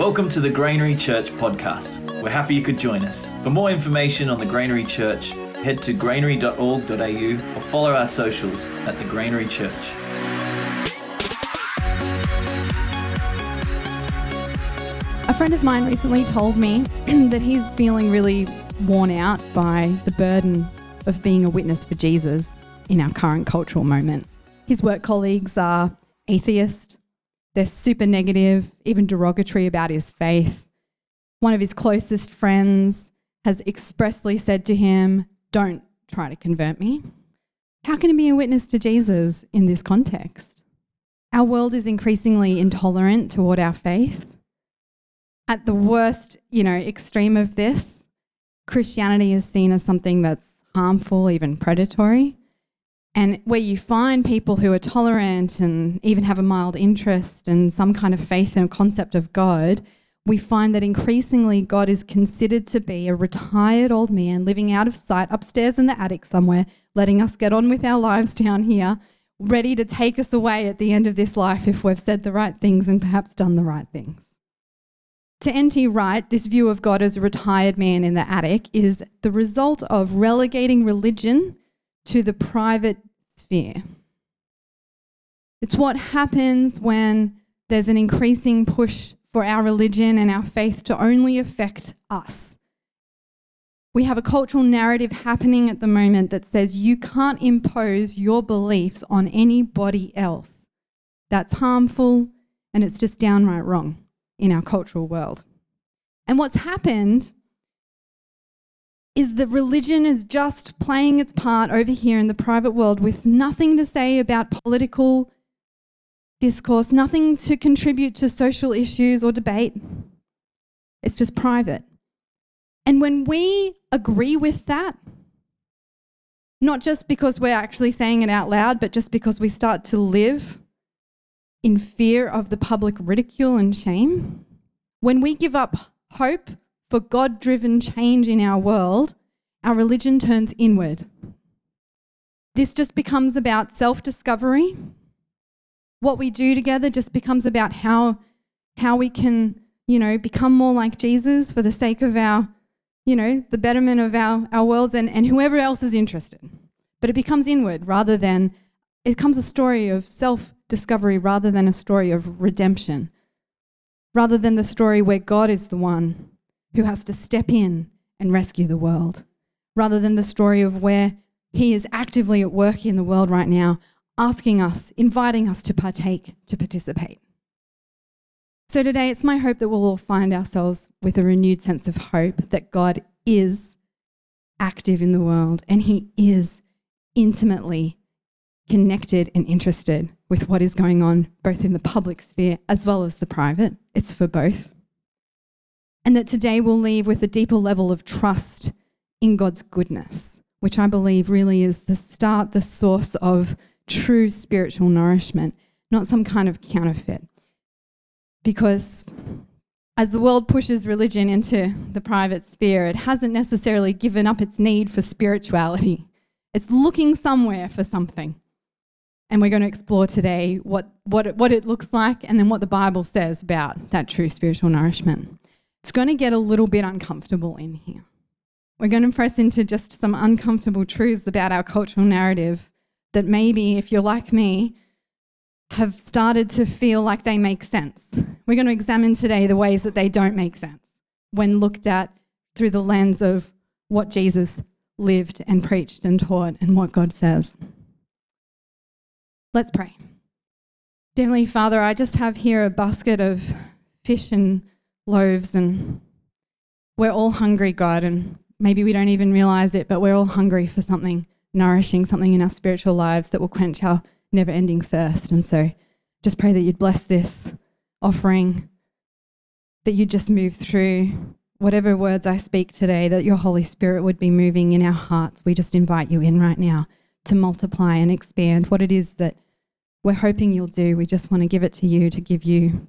Welcome to the Granary Church podcast. We're happy you could join us. For more information on the Granary Church, head to granary.org.au or follow our socials at the Granary Church. A friend of mine recently told me that he's feeling really worn out by the burden of being a witness for Jesus in our current cultural moment. His work colleagues are atheist, they're super negative, even derogatory about his faith. One of his closest friends has expressly said to him, Don't try to convert me. How can he be a witness to Jesus in this context? Our world is increasingly intolerant toward our faith. At the worst, you know, extreme of this, Christianity is seen as something that's harmful, even predatory. And where you find people who are tolerant and even have a mild interest and some kind of faith and a concept of God, we find that increasingly God is considered to be a retired old man living out of sight upstairs in the attic somewhere, letting us get on with our lives down here, ready to take us away at the end of this life if we've said the right things and perhaps done the right things. To N.T. Wright, this view of God as a retired man in the attic is the result of relegating religion to the private sphere. It's what happens when there's an increasing push for our religion and our faith to only affect us. We have a cultural narrative happening at the moment that says you can't impose your beliefs on anybody else. That's harmful and it's just downright wrong in our cultural world. And what's happened is that religion is just playing its part over here in the private world with nothing to say about political discourse, nothing to contribute to social issues or debate. It's just private. And when we agree with that, not just because we're actually saying it out loud, but just because we start to live in fear of the public ridicule and shame, when we give up hope for God driven change in our world, our religion turns inward. This just becomes about self discovery. What we do together just becomes about how, how we can, you know, become more like Jesus for the sake of our, you know, the betterment of our, our worlds and, and whoever else is interested. But it becomes inward rather than, it becomes a story of self discovery rather than a story of redemption, rather than the story where God is the one who has to step in and rescue the world, rather than the story of where he is actively at work in the world right now, asking us, inviting us to partake, to participate. So today, it's my hope that we'll all find ourselves with a renewed sense of hope that God is active in the world and he is intimately connected and interested with what is going on both in the public sphere as well as the private. It's for both and that today we'll leave with a deeper level of trust in God's goodness, which I believe really is the start, the source of true spiritual nourishment, not some kind of counterfeit. Because as the world pushes religion into the private sphere, it hasn't necessarily given up its need for spirituality. It's looking somewhere for something. And we're going to explore today what, what, it, what it looks like and then what the Bible says about that true spiritual nourishment. It's going to get a little bit uncomfortable in here. We're going to press into just some uncomfortable truths about our cultural narrative that maybe, if you're like me, have started to feel like they make sense. We're going to examine today the ways that they don't make sense when looked at through the lens of what Jesus lived and preached and taught and what God says. Let's pray. Heavenly Father, I just have here a basket of fish and loaves, and we're all hungry, God, and maybe we don't even realize it, but we're all hungry for something nourishing, something in our spiritual lives that will quench our never ending thirst. And so just pray that you'd bless this offering, that you'd just move through whatever words I speak today, that your Holy Spirit would be moving in our hearts. We just invite you in right now to multiply and expand what it is that we're hoping you'll do. We just want to give it to you to give you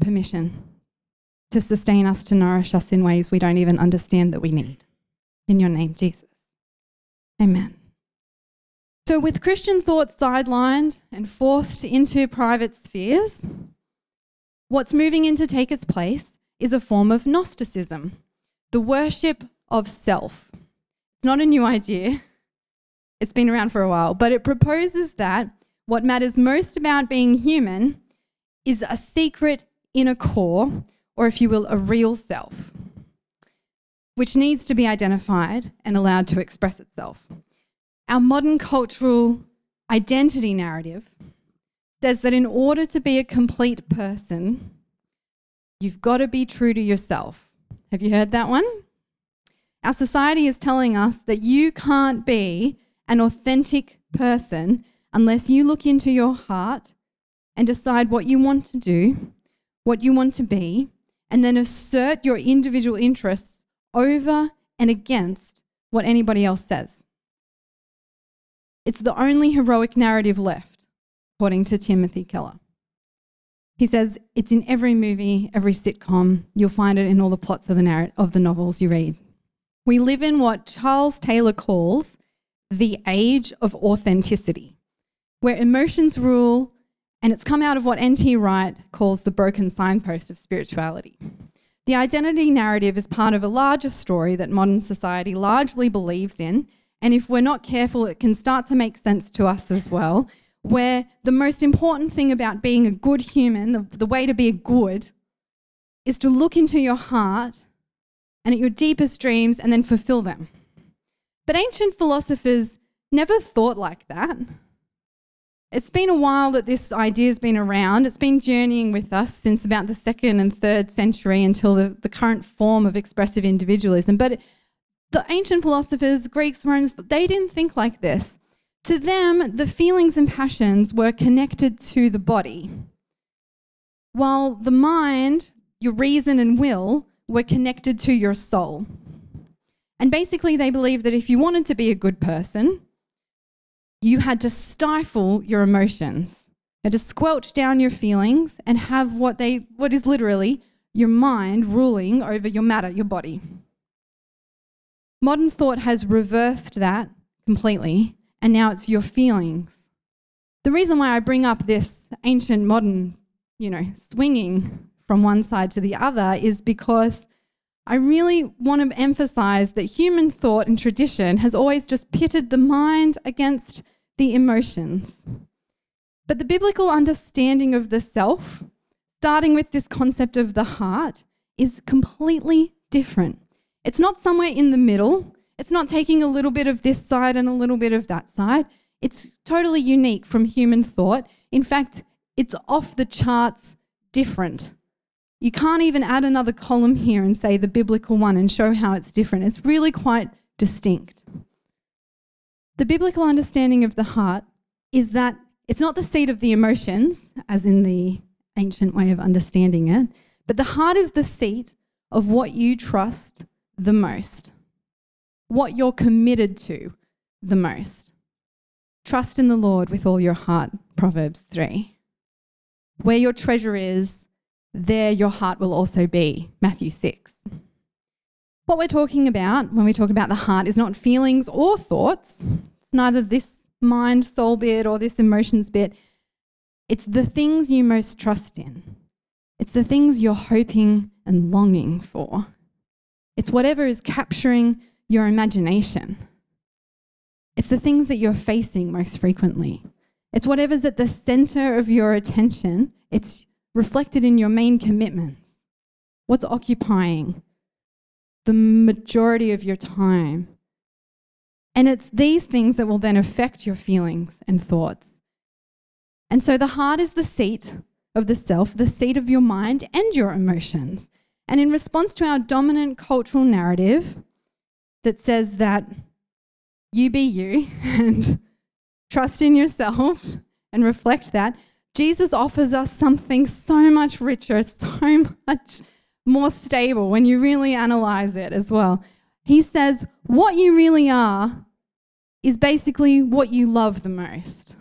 permission to sustain us, to nourish us in ways we don't even understand that we need. In your name, Jesus. Amen. So, with Christian thought sidelined and forced into private spheres, What's moving in to take its place is a form of Gnosticism, the worship of self. It's not a new idea, it's been around for a while, but it proposes that what matters most about being human is a secret inner core, or if you will, a real self, which needs to be identified and allowed to express itself. Our modern cultural identity narrative says that in order to be a complete person, you've got to be true to yourself. Have you heard that one? Our society is telling us that you can't be an authentic person unless you look into your heart and decide what you want to do, what you want to be, and then assert your individual interests over and against what anybody else says. It's the only heroic narrative left according to Timothy Keller. He says it's in every movie, every sitcom. You'll find it in all the plots of the narrative of the novels you read. We live in what Charles Taylor calls the age of authenticity, where emotions rule, and it's come out of what N.T. Wright calls the broken signpost of spirituality. The identity narrative is part of a larger story that modern society largely believes in, and if we're not careful, it can start to make sense to us as well, where the most important thing about being a good human, the, the way to be a good, is to look into your heart and at your deepest dreams and then fulfill them. But ancient philosophers never thought like that. It's been a while that this idea has been around. It's been journeying with us since about the second and third century until the, the current form of expressive individualism. But the ancient philosophers, Greeks, Romans, they didn't think like this. To them, the feelings and passions were connected to the body, while the mind, your reason and will, were connected to your soul. And basically, they believed that if you wanted to be a good person, you had to stifle your emotions, you had to squelch down your feelings and have what they what is literally your mind ruling over your matter, your body. Modern thought has reversed that completely and now it's your feelings. The reason why I bring up this ancient modern, you know, swinging from one side to the other is because I really want to emphasize that human thought and tradition has always just pitted the mind against the emotions. But the biblical understanding of the self, starting with this concept of the heart, is completely different. It's not somewhere in the middle, it's not taking a little bit of this side and a little bit of that side. It's totally unique from human thought. In fact, it's off the charts different. You can't even add another column here and say the biblical one and show how it's different. It's really quite distinct. The biblical understanding of the heart is that it's not the seat of the emotions, as in the ancient way of understanding it, but the heart is the seat of what you trust the most what you're committed to the most. Trust in the Lord with all your heart, Proverbs 3. Where your treasure is, there your heart will also be, Matthew 6. What we're talking about when we talk about the heart is not feelings or thoughts. Neither this mind, soul bit or this emotions bit. It's the things you most trust in. It's the things you're hoping and longing for. It's whatever is capturing your imagination. It's the things that you're facing most frequently. It's whatever's at the center of your attention. It's reflected in your main commitments. What's occupying the majority of your time? And it's these things that will then affect your feelings and thoughts. And so the heart is the seat of the self, the seat of your mind and your emotions. And in response to our dominant cultural narrative, that says that you be you and trust in yourself and reflect that, Jesus offers us something so much richer, so much more stable when you really analyze it as well. He says, What you really are is basically what you love the most.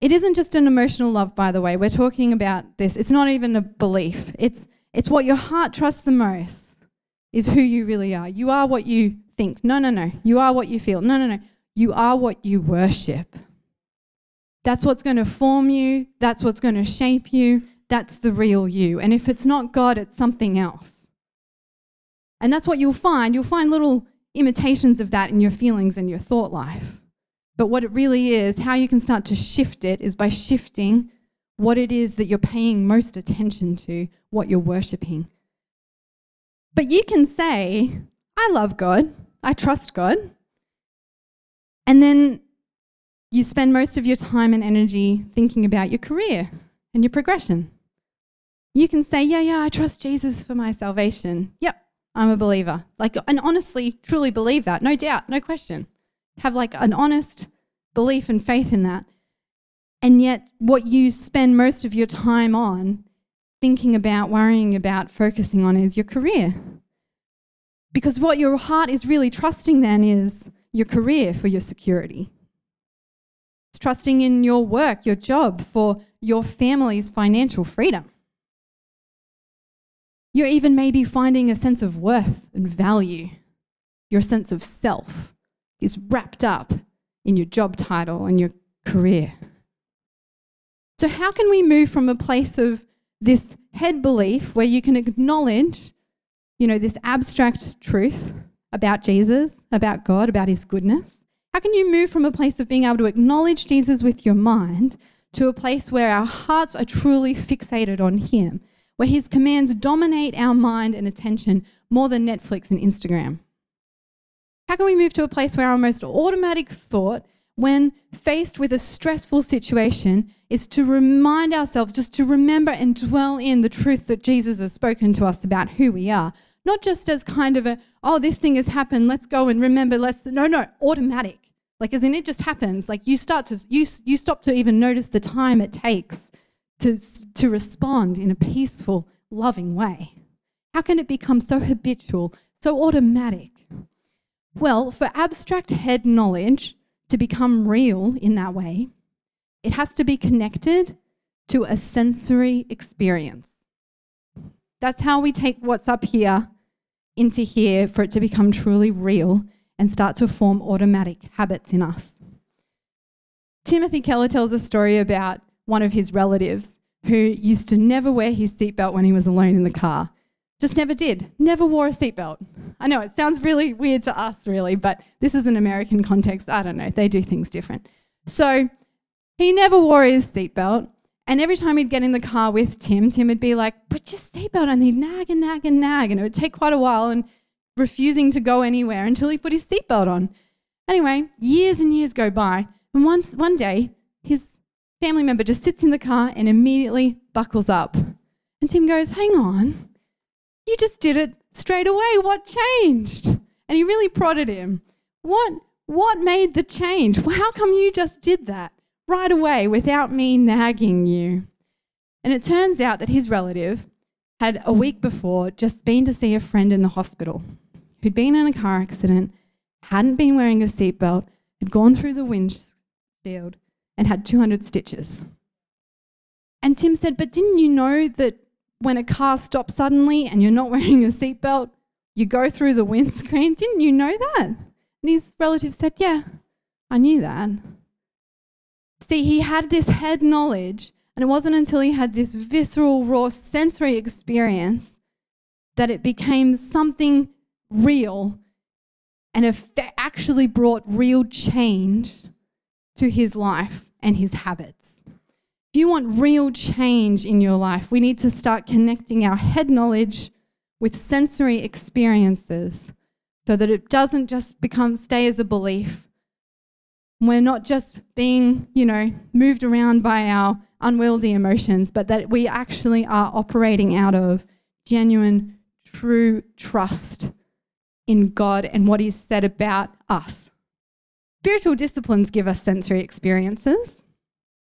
It isn't just an emotional love, by the way. We're talking about this. It's not even a belief, it's, it's what your heart trusts the most is who you really are. You are what you think. No, no, no. You are what you feel. No, no, no. You are what you worship. That's what's going to form you. That's what's going to shape you. that's the real you. And if it's not God, it's something else. And that's what you'll find. You'll find little imitations of that in your feelings and your thought life. But what it really is, how you can start to shift it, is by shifting what it is that you're paying most attention to, what you're worshiping. But you can say, I love God, I trust God. And then you spend most of your time and energy thinking about your career and your progression. You can say, Yeah, yeah, I trust Jesus for my salvation. Yep, I'm a believer. Like, and honestly, truly believe that. No doubt, no question. Have like an honest belief and faith in that. And yet, what you spend most of your time on, thinking about, worrying about, focusing on is your career. Because what your heart is really trusting then is your career for your security. It's trusting in your work, your job, for your family's financial freedom. You're even maybe finding a sense of worth and value. Your sense of self is wrapped up in your job title and your career. So, how can we move from a place of this head belief where you can acknowledge, you know, this abstract truth about Jesus, about God, about his goodness? How can you move from a place of being able to acknowledge Jesus with your mind to a place where our hearts are truly fixated on him, where his commands dominate our mind and attention more than Netflix and Instagram? How can we move to a place where our most automatic thought, when faced with a stressful situation, is to remind ourselves, just to remember and dwell in the truth that Jesus has spoken to us about who we are? Not just as kind of a, oh, this thing has happened, let's go and remember, let's, no, no, automatic. Like, as in it just happens. Like, you start to, you, you stop to even notice the time it takes to, to respond in a peaceful, loving way. How can it become so habitual, so automatic? Well, for abstract head knowledge to become real in that way, it has to be connected to a sensory experience. That's how we take what's up here into here for it to become truly real and start to form automatic habits in us. Timothy Keller tells a story about one of his relatives who used to never wear his seatbelt when he was alone in the car. Just never did. Never wore a seatbelt. I know it sounds really weird to us, really, but this is an American context. I don't know. They do things different. So he never wore his seatbelt. And every time he'd get in the car with Tim, Tim would be like, put your seatbelt on. He'd nag and nag and nag. And it would take quite a while and refusing to go anywhere until he put his seatbelt on. Anyway, years and years go by. And once, one day, his family member just sits in the car and immediately buckles up. And Tim goes, hang on you just did it straight away. What changed? And he really prodded him. What, what made the change? How come you just did that right away without me nagging you? And it turns out that his relative had a week before just been to see a friend in the hospital who'd been in a car accident, hadn't been wearing a seatbelt, had gone through the windshield, and had 200 stitches. And Tim said, But didn't you know that when a car stops suddenly and you're not wearing a seatbelt, you go through the windscreen. Didn't you know that? And his relative said, Yeah, I knew that. See, he had this head knowledge, and it wasn't until he had this visceral, raw sensory experience that it became something real and actually brought real change to his life and his habits. If you want real change in your life, we need to start connecting our head knowledge with sensory experiences so that it doesn't just become stay as a belief. We're not just being, you know, moved around by our unwieldy emotions, but that we actually are operating out of genuine, true trust in God and what He's said about us. Spiritual disciplines give us sensory experiences.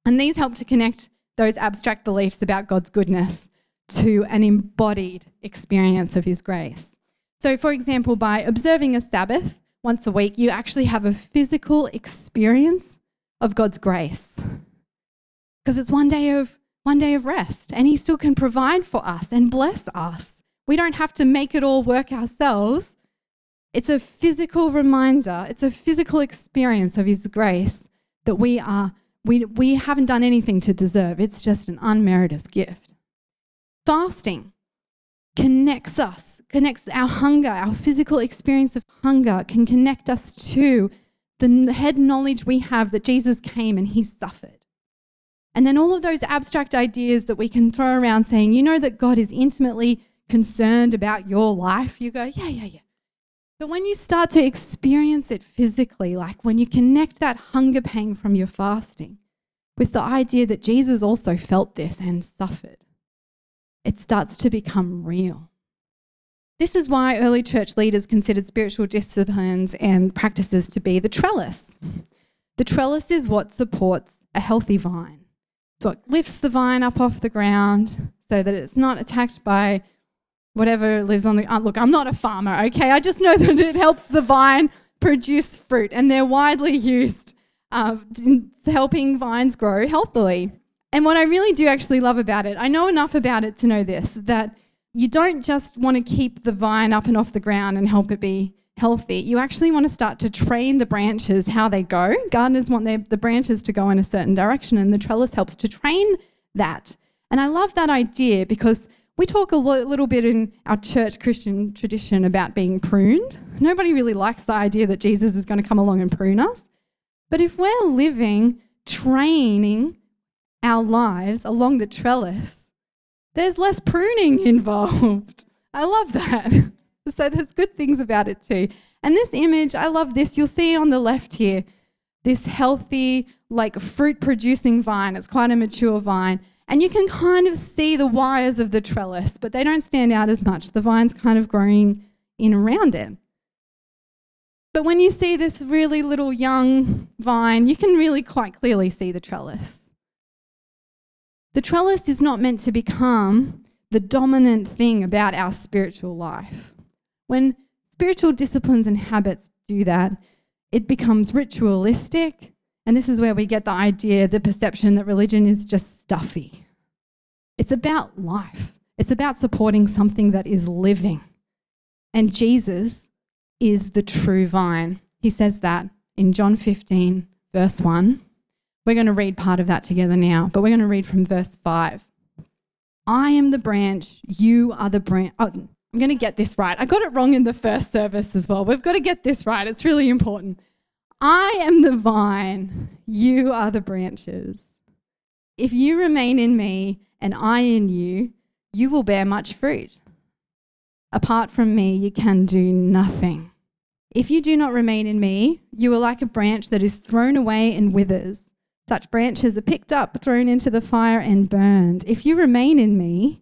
And these help to connect those abstract beliefs about God's goodness to an embodied experience of His grace. So, for example, by observing a Sabbath once a week, you actually have a physical experience of God's grace. Because it's one day of one day of rest, and He still can provide for us and bless us. We don't have to make it all work ourselves. It's a physical reminder, it's a physical experience of His grace that we are we, we haven't done anything to deserve. It's just an unmerited gift. Fasting connects us, connects our hunger, our physical experience of hunger can connect us to the head knowledge we have that Jesus came and he suffered. And then all of those abstract ideas that we can throw around saying, you know, that God is intimately concerned about your life, you go, yeah, yeah, yeah. But when you start to experience it physically, like when you connect that hunger pang from your fasting with the idea that Jesus also felt this and suffered, it starts to become real. This is why early church leaders considered spiritual disciplines and practices to be the trellis. The trellis is what supports a healthy vine. It's what lifts the vine up off the ground so that it's not attacked by whatever lives on the. Uh, look, I'm not a farmer, okay? I just know that it helps the vine produce fruit, and they're widely used uh, in helping vines grow healthily. And what I really do actually love about it, I know enough about it to know this that you don't just want to keep the vine up and off the ground and help it be healthy. You actually want to start to train the branches how they go. Gardeners want their, the branches to go in a certain direction, and the trellis helps to train that. And I love that idea because we talk a lo- little bit in our church Christian tradition about being pruned. Nobody really likes the idea that Jesus is going to come along and prune us. But if we're living, training our lives along the trellis, there's less pruning involved. I love that. so there's good things about it too. And this image, I love this. You'll see on the left here this healthy, like fruit producing vine. It's quite a mature vine. And you can kind of see the wires of the trellis, but they don't stand out as much. The vine's kind of growing in around it. But when you see this really little young vine, you can really quite clearly see the trellis. The trellis is not meant to become the dominant thing about our spiritual life. When spiritual disciplines and habits do that, it becomes ritualistic and this is where we get the idea, the perception that religion is just stuffy. It's about life, it's about supporting something that is living. And Jesus is the true vine. He says that in John 15, verse 1. We're going to read part of that together now, but we're going to read from verse 5. I am the branch, you are the branch. Oh, I'm going to get this right. I got it wrong in the first service as well. We've got to get this right. It's really important. I am the vine, you are the branches. If you remain in me and I in you, you will bear much fruit. Apart from me, you can do nothing. If you do not remain in me, you are like a branch that is thrown away and withers. Such branches are picked up, thrown into the fire, and burned. If you remain in me,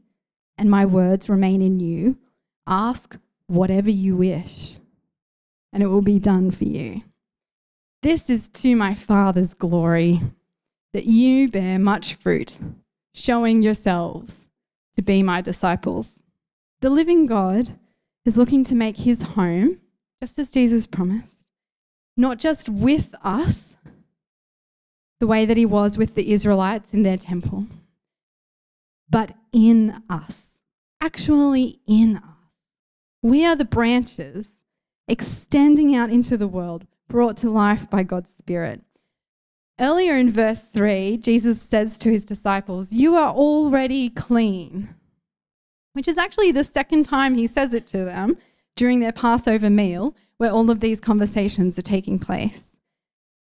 and my words remain in you, ask whatever you wish, and it will be done for you. This is to my Father's glory, that you bear much fruit, showing yourselves to be my disciples. The living God is looking to make his home, just as Jesus promised, not just with us, the way that he was with the Israelites in their temple, but in us, actually in us. We are the branches extending out into the world, brought to life by God's Spirit. Earlier in verse 3, Jesus says to his disciples, You are already clean, which is actually the second time he says it to them during their Passover meal, where all of these conversations are taking place.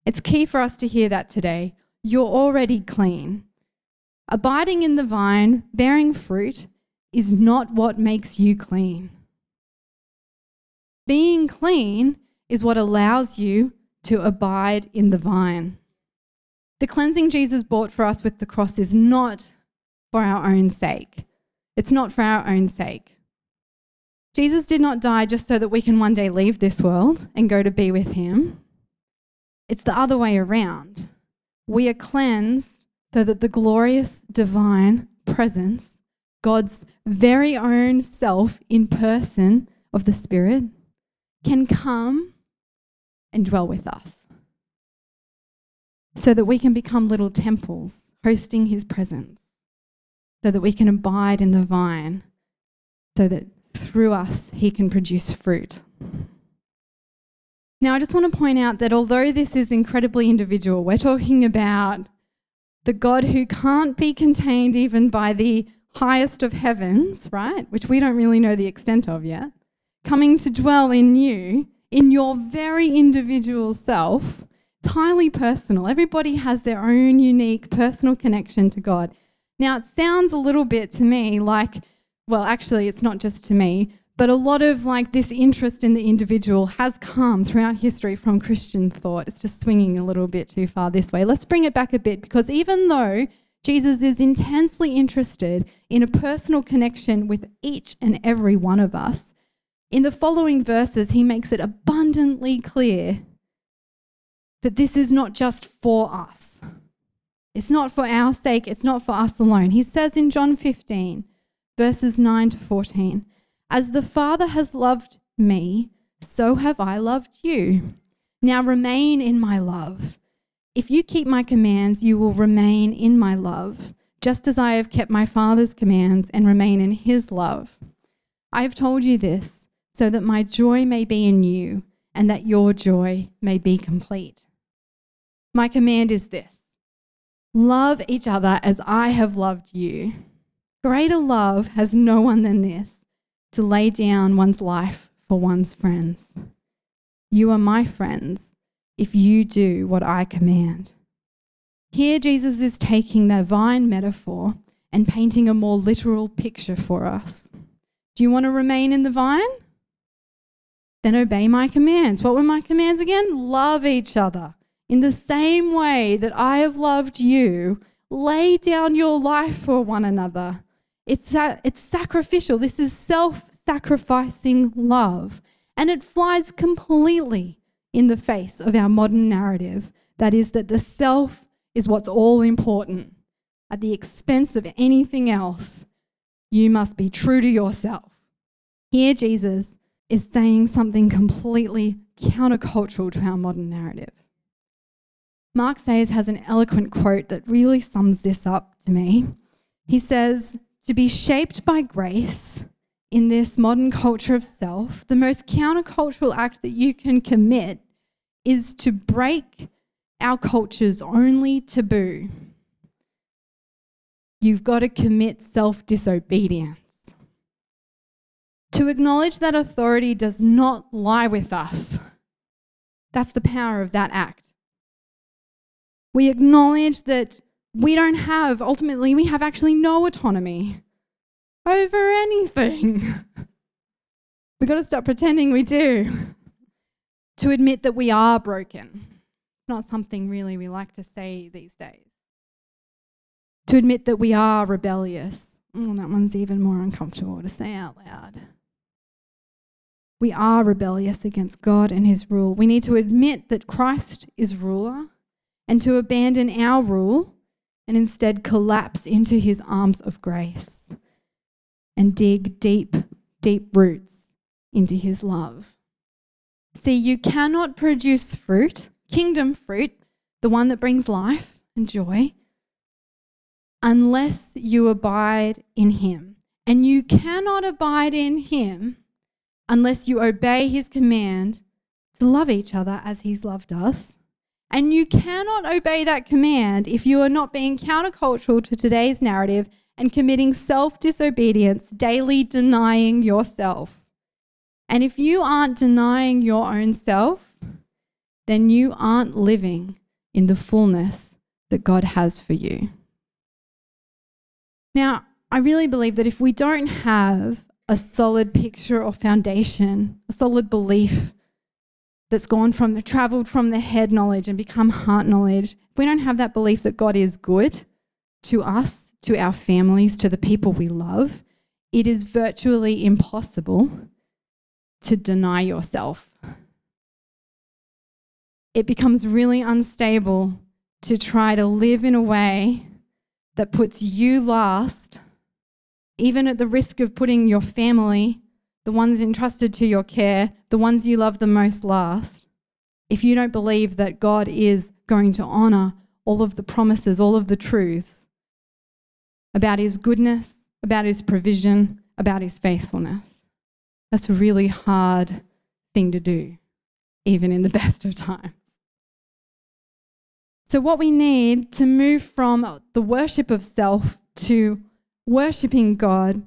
It's key for us to hear that today. You're already clean. Abiding in the vine, bearing fruit, is not what makes you clean. Being clean is what allows you to abide in the vine. The cleansing Jesus bought for us with the cross is not for our own sake. It's not for our own sake. Jesus did not die just so that we can one day leave this world and go to be with him. It's the other way around. We are cleansed so that the glorious divine presence, God's very own self in person of the Spirit, can come and dwell with us so that we can become little temples hosting his presence, so that we can abide in the vine, so that through us he can produce fruit. Now, I just want to point out that although this is incredibly individual, we're talking about the God who can't be contained even by the highest of heavens, right, which we don't really know the extent of yet, coming to dwell in you, in your very individual self, it's highly personal. Everybody has their own unique personal connection to God. Now, it sounds a little bit to me like, well, actually, it's not just to me, but a lot of like this interest in the individual has come throughout history from Christian thought. It's just swinging a little bit too far this way. Let's bring it back a bit because even though Jesus is intensely interested in a personal connection with each and every one of us, in the following verses, he makes it abundantly clear that this is not just for us. It's not for our sake, it's not for us alone. He says in John 15, verses 9 to 14, As the Father has loved me, so have I loved you. Now remain in my love. If you keep my commands, you will remain in my love, just as I have kept my Father's commands and remain in his love. I have told you this so that my joy may be in you and that your joy may be complete. My command is this love each other as I have loved you. Greater love has no one than this to lay down one's life for one's friends. You are my friends if you do what I command. Here, Jesus is taking the vine metaphor and painting a more literal picture for us. Do you want to remain in the vine? Then obey my commands. What were my commands again? Love each other. In the same way that I have loved you, lay down your life for one another. It's, it's sacrificial. This is self sacrificing love. And it flies completely in the face of our modern narrative that is, that the self is what's all important. At the expense of anything else, you must be true to yourself. Here, Jesus is saying something completely countercultural to our modern narrative. Mark Sayers has an eloquent quote that really sums this up to me. He says, To be shaped by grace in this modern culture of self, the most countercultural act that you can commit is to break our culture's only taboo. You've got to commit self disobedience. To acknowledge that authority does not lie with us. That's the power of that act. We acknowledge that we don't have, ultimately, we have actually no autonomy over anything. We've got to stop pretending we do. to admit that we are broken. Not something really we like to say these days. To admit that we are rebellious. Oh, that one's even more uncomfortable to say out loud. We are rebellious against God and His rule. We need to admit that Christ is ruler and to abandon our rule and instead collapse into his arms of grace and dig deep, deep roots into his love. See, you cannot produce fruit, kingdom fruit, the one that brings life and joy, unless you abide in him. And you cannot abide in him unless you obey his command to love each other as he's loved us and you cannot obey that command if you are not being countercultural to today's narrative and committing self disobedience, daily denying yourself. And if you aren't denying your own self, then you aren't living in the fullness that God has for you. Now, I really believe that if we don't have a solid picture or foundation, a solid belief that's gone from the traveled from the head knowledge and become heart knowledge, if we don't have that belief that God is good to us, to our families, to the people we love, it is virtually impossible to deny yourself. It becomes really unstable to try to live in a way that puts you last, even at the risk of putting your family the ones entrusted to your care, the ones you love the most last, if you don't believe that God is going to honor all of the promises, all of the truths about his goodness, about his provision, about his faithfulness. That's a really hard thing to do, even in the best of times. So, what we need to move from the worship of self to worshipping God,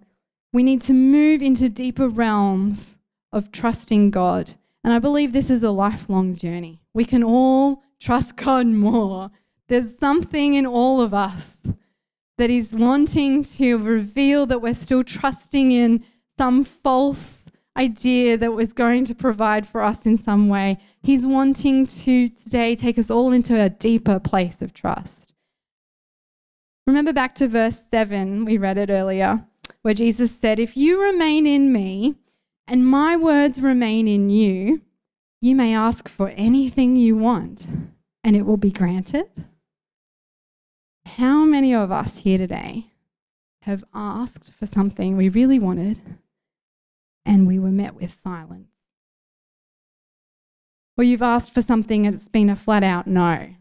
we need to move into deeper realms of trusting God. And I believe this is a lifelong journey. We can all trust God more. There's something in all of us that is wanting to reveal that we're still trusting in some false idea that was going to provide for us in some way. He's wanting to today take us all into a deeper place of trust. Remember back to verse 7, we read it earlier, where Jesus said, If you remain in me and my words remain in you, you may ask for anything you want and it will be granted. How many of us here today have asked for something we really wanted and we were met with silence? Or you've asked for something and it's been a flat out no.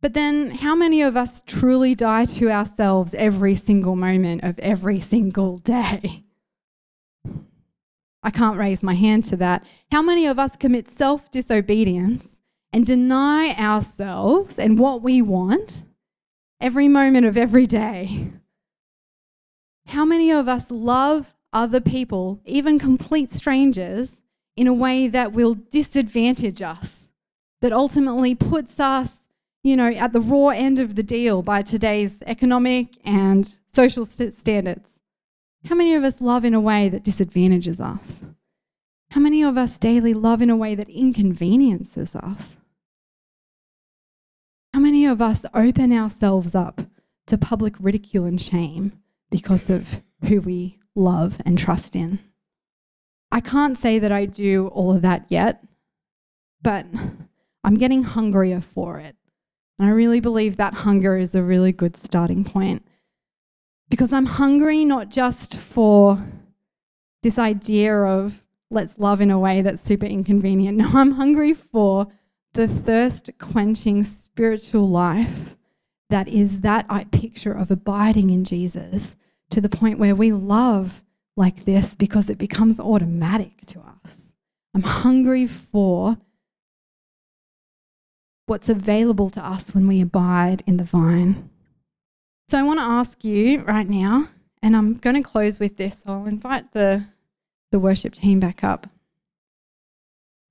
But then, how many of us truly die to ourselves every single moment of every single day? I can't raise my hand to that. How many of us commit self disobedience and deny ourselves and what we want every moment of every day? How many of us love other people, even complete strangers, in a way that will disadvantage us, that ultimately puts us, you know, at the raw end of the deal by today's economic and social st- standards. How many of us love in a way that disadvantages us? How many of us daily love in a way that inconveniences us? How many of us open ourselves up to public ridicule and shame because of who we love and trust in? I can't say that I do all of that yet, but I'm getting hungrier for it. And I really believe that hunger is a really good starting point. Because I'm hungry not just for this idea of let's love in a way that's super inconvenient. No, I'm hungry for the thirst quenching spiritual life that is that picture of abiding in Jesus to the point where we love like this because it becomes automatic to us. I'm hungry for what's available to us when we abide in the vine. So I want to ask you right now, and I'm going to close with this. So I'll invite the, the worship team back up.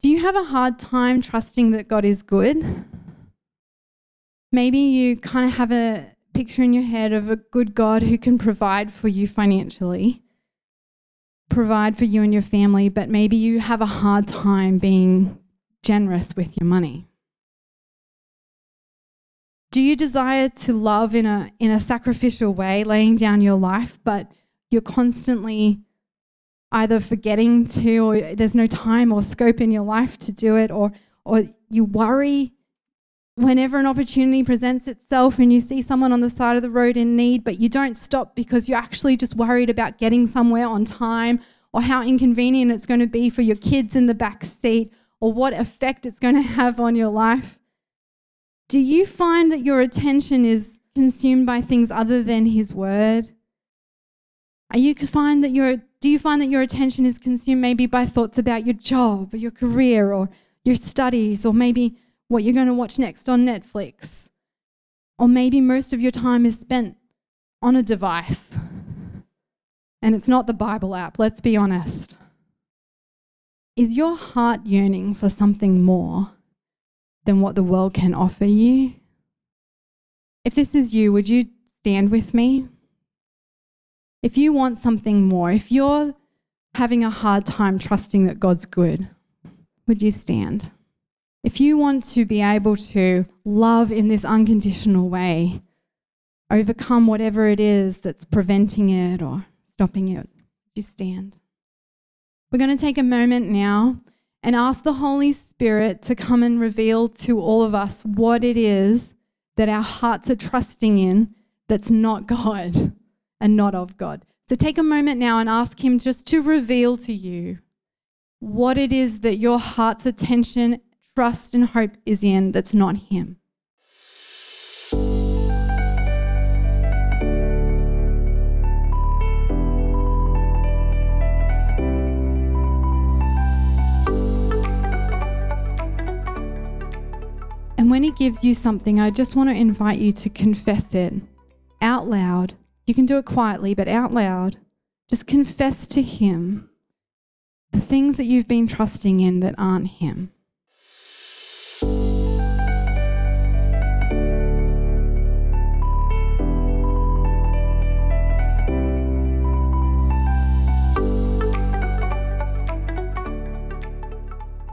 Do you have a hard time trusting that God is good? Maybe you kind of have a picture in your head of a good God who can provide for you financially provide for you and your family, but maybe you have a hard time being generous with your money? Do you desire to love in a, in a sacrificial way, laying down your life, but you're constantly either forgetting to, or there's no time or scope in your life to do it, or, or you worry whenever an opportunity presents itself and you see someone on the side of the road in need, but you don't stop because you're actually just worried about getting somewhere on time or how inconvenient it's going to be for your kids in the back seat or what effect it's going to have on your life. Do you find that your attention is consumed by things other than his word? Are you find that your do you find that your attention is consumed maybe by thoughts about your job or your career or your studies or maybe what you're going to watch next on Netflix. Or maybe most of your time is spent on a device. And it's not the Bible app, let's be honest. Is your heart yearning for something more than what the world can offer you? If this is you, would you stand with me? If you want something more, if you're having a hard time trusting that God's good, would you stand? If you want to be able to love in this unconditional way, overcome whatever it is that's preventing it or stopping it, you stand. We're going to take a moment now and ask the Holy Spirit to come and reveal to all of us what it is that our hearts are trusting in that's not God and not of God. So take a moment now and ask Him just to reveal to you what it is that your heart's attention trust and hope is in that's not Him. When He gives you something, I just want to invite you to confess it out loud You can do it quietly, but out loud. Just confess to Him the things that you've been trusting in that aren't Him.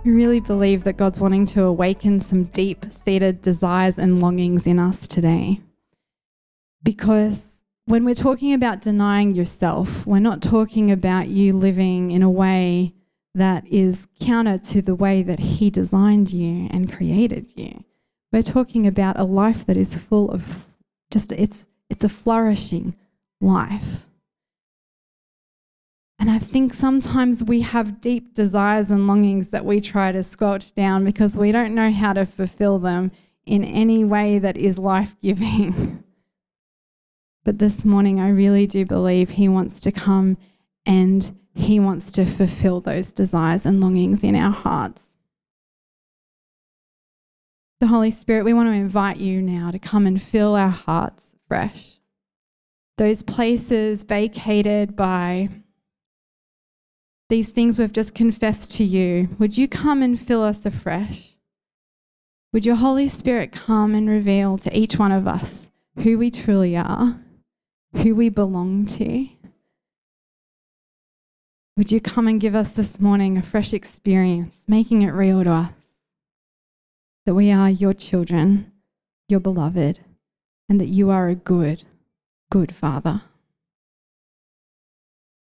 I really believe that God's wanting to awaken some deep seated desires and longings in us today. Because when we're talking about denying yourself, we're not talking about you living in a way that is counter to the way that He designed you and created you. We're talking about a life that is full of just, it's, it's a flourishing life. And I think sometimes we have deep desires and longings that we try to squelch down because we don't know how to fulfill them in any way that is life giving. but this morning, I really do believe He wants to come and He wants to fulfill those desires and longings in our hearts. The Holy Spirit, we want to invite you now to come and fill our hearts fresh. Those places vacated by these things we've just confessed to you, would you come and fill us afresh? Would your Holy Spirit come and reveal to each one of us who we truly are, who we belong to? Would you come and give us this morning a fresh experience, making it real to us that we are your children, your beloved, and that you are a good, good Father?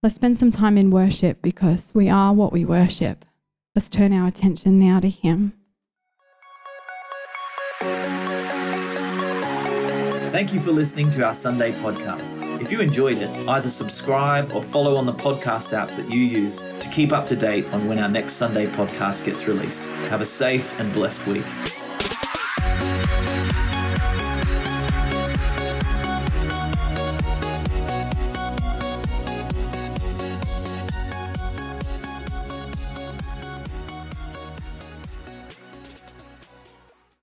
Let's spend some time in worship because we are what we worship. Let's turn our attention now to Him. Thank you for listening to our Sunday podcast. If you enjoyed it, either subscribe or follow on the podcast app that you use to keep up to date on when our next Sunday podcast gets released. Have a safe and blessed week.